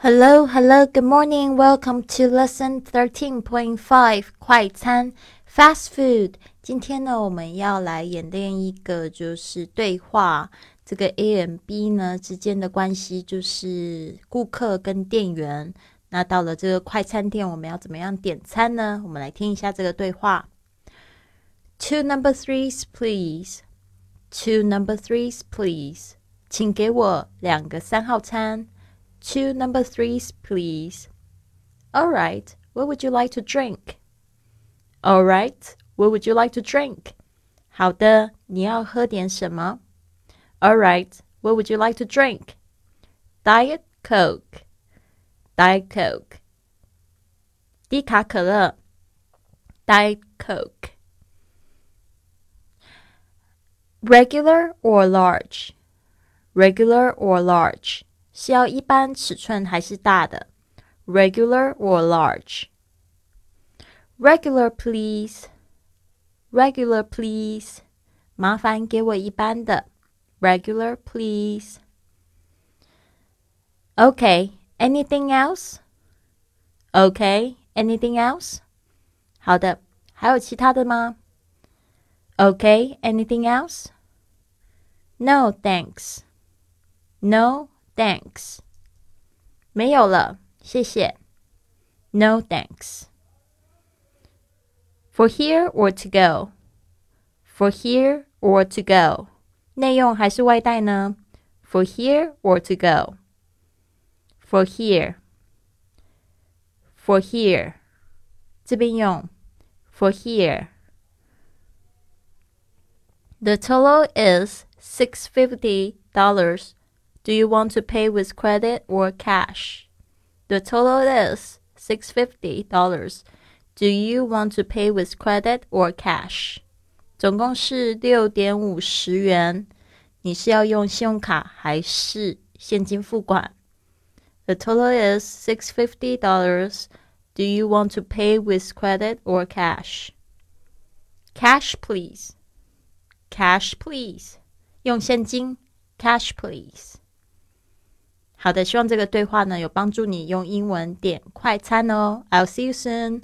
Hello, hello, good morning. Welcome to lesson thirteen point five 快餐 fast food。今天呢，我们要来演练一个就是对话。这个 A 和 B 呢之间的关系就是顾客跟店员。那到了这个快餐店，我们要怎么样点餐呢？我们来听一下这个对话。Two number threes, please. Two number threes, please. 请给我两个三号餐。Two number threes, please. All right. What would you like to drink? All right. What would you like to drink? 好的，你要喝点什么？All right. What would you like to drink? Diet Coke. Diet Coke. 低卡可乐。Diet Coke. Regular or large? Regular or large? 是要一般尺寸还是大的？Regular or large? Regular, please. Regular, please. 麻烦给我一般的。Regular, please. Okay. Anything else? Okay. Anything else? 好的，还有其他的吗？Okay. Anything else? No, thanks. No, Thanks，没有了，谢谢。No thanks. For here or to go? For here or to go? 内用还是外带呢？For here or to go? For here. For here. 这边用 For here. The total is six fifty dollars. Do you want to pay with credit or cash? The total is $650. Do you want to pay with credit or cash? 总共是六点五十元。你是要用信用卡还是现金付款？The total is six fifty dollars. Do you want to pay with credit or cash? Cash, please. Cash, please. 用现金。Cash, please. 好的，希望这个对话呢有帮助你用英文点快餐哦。I'll see you soon.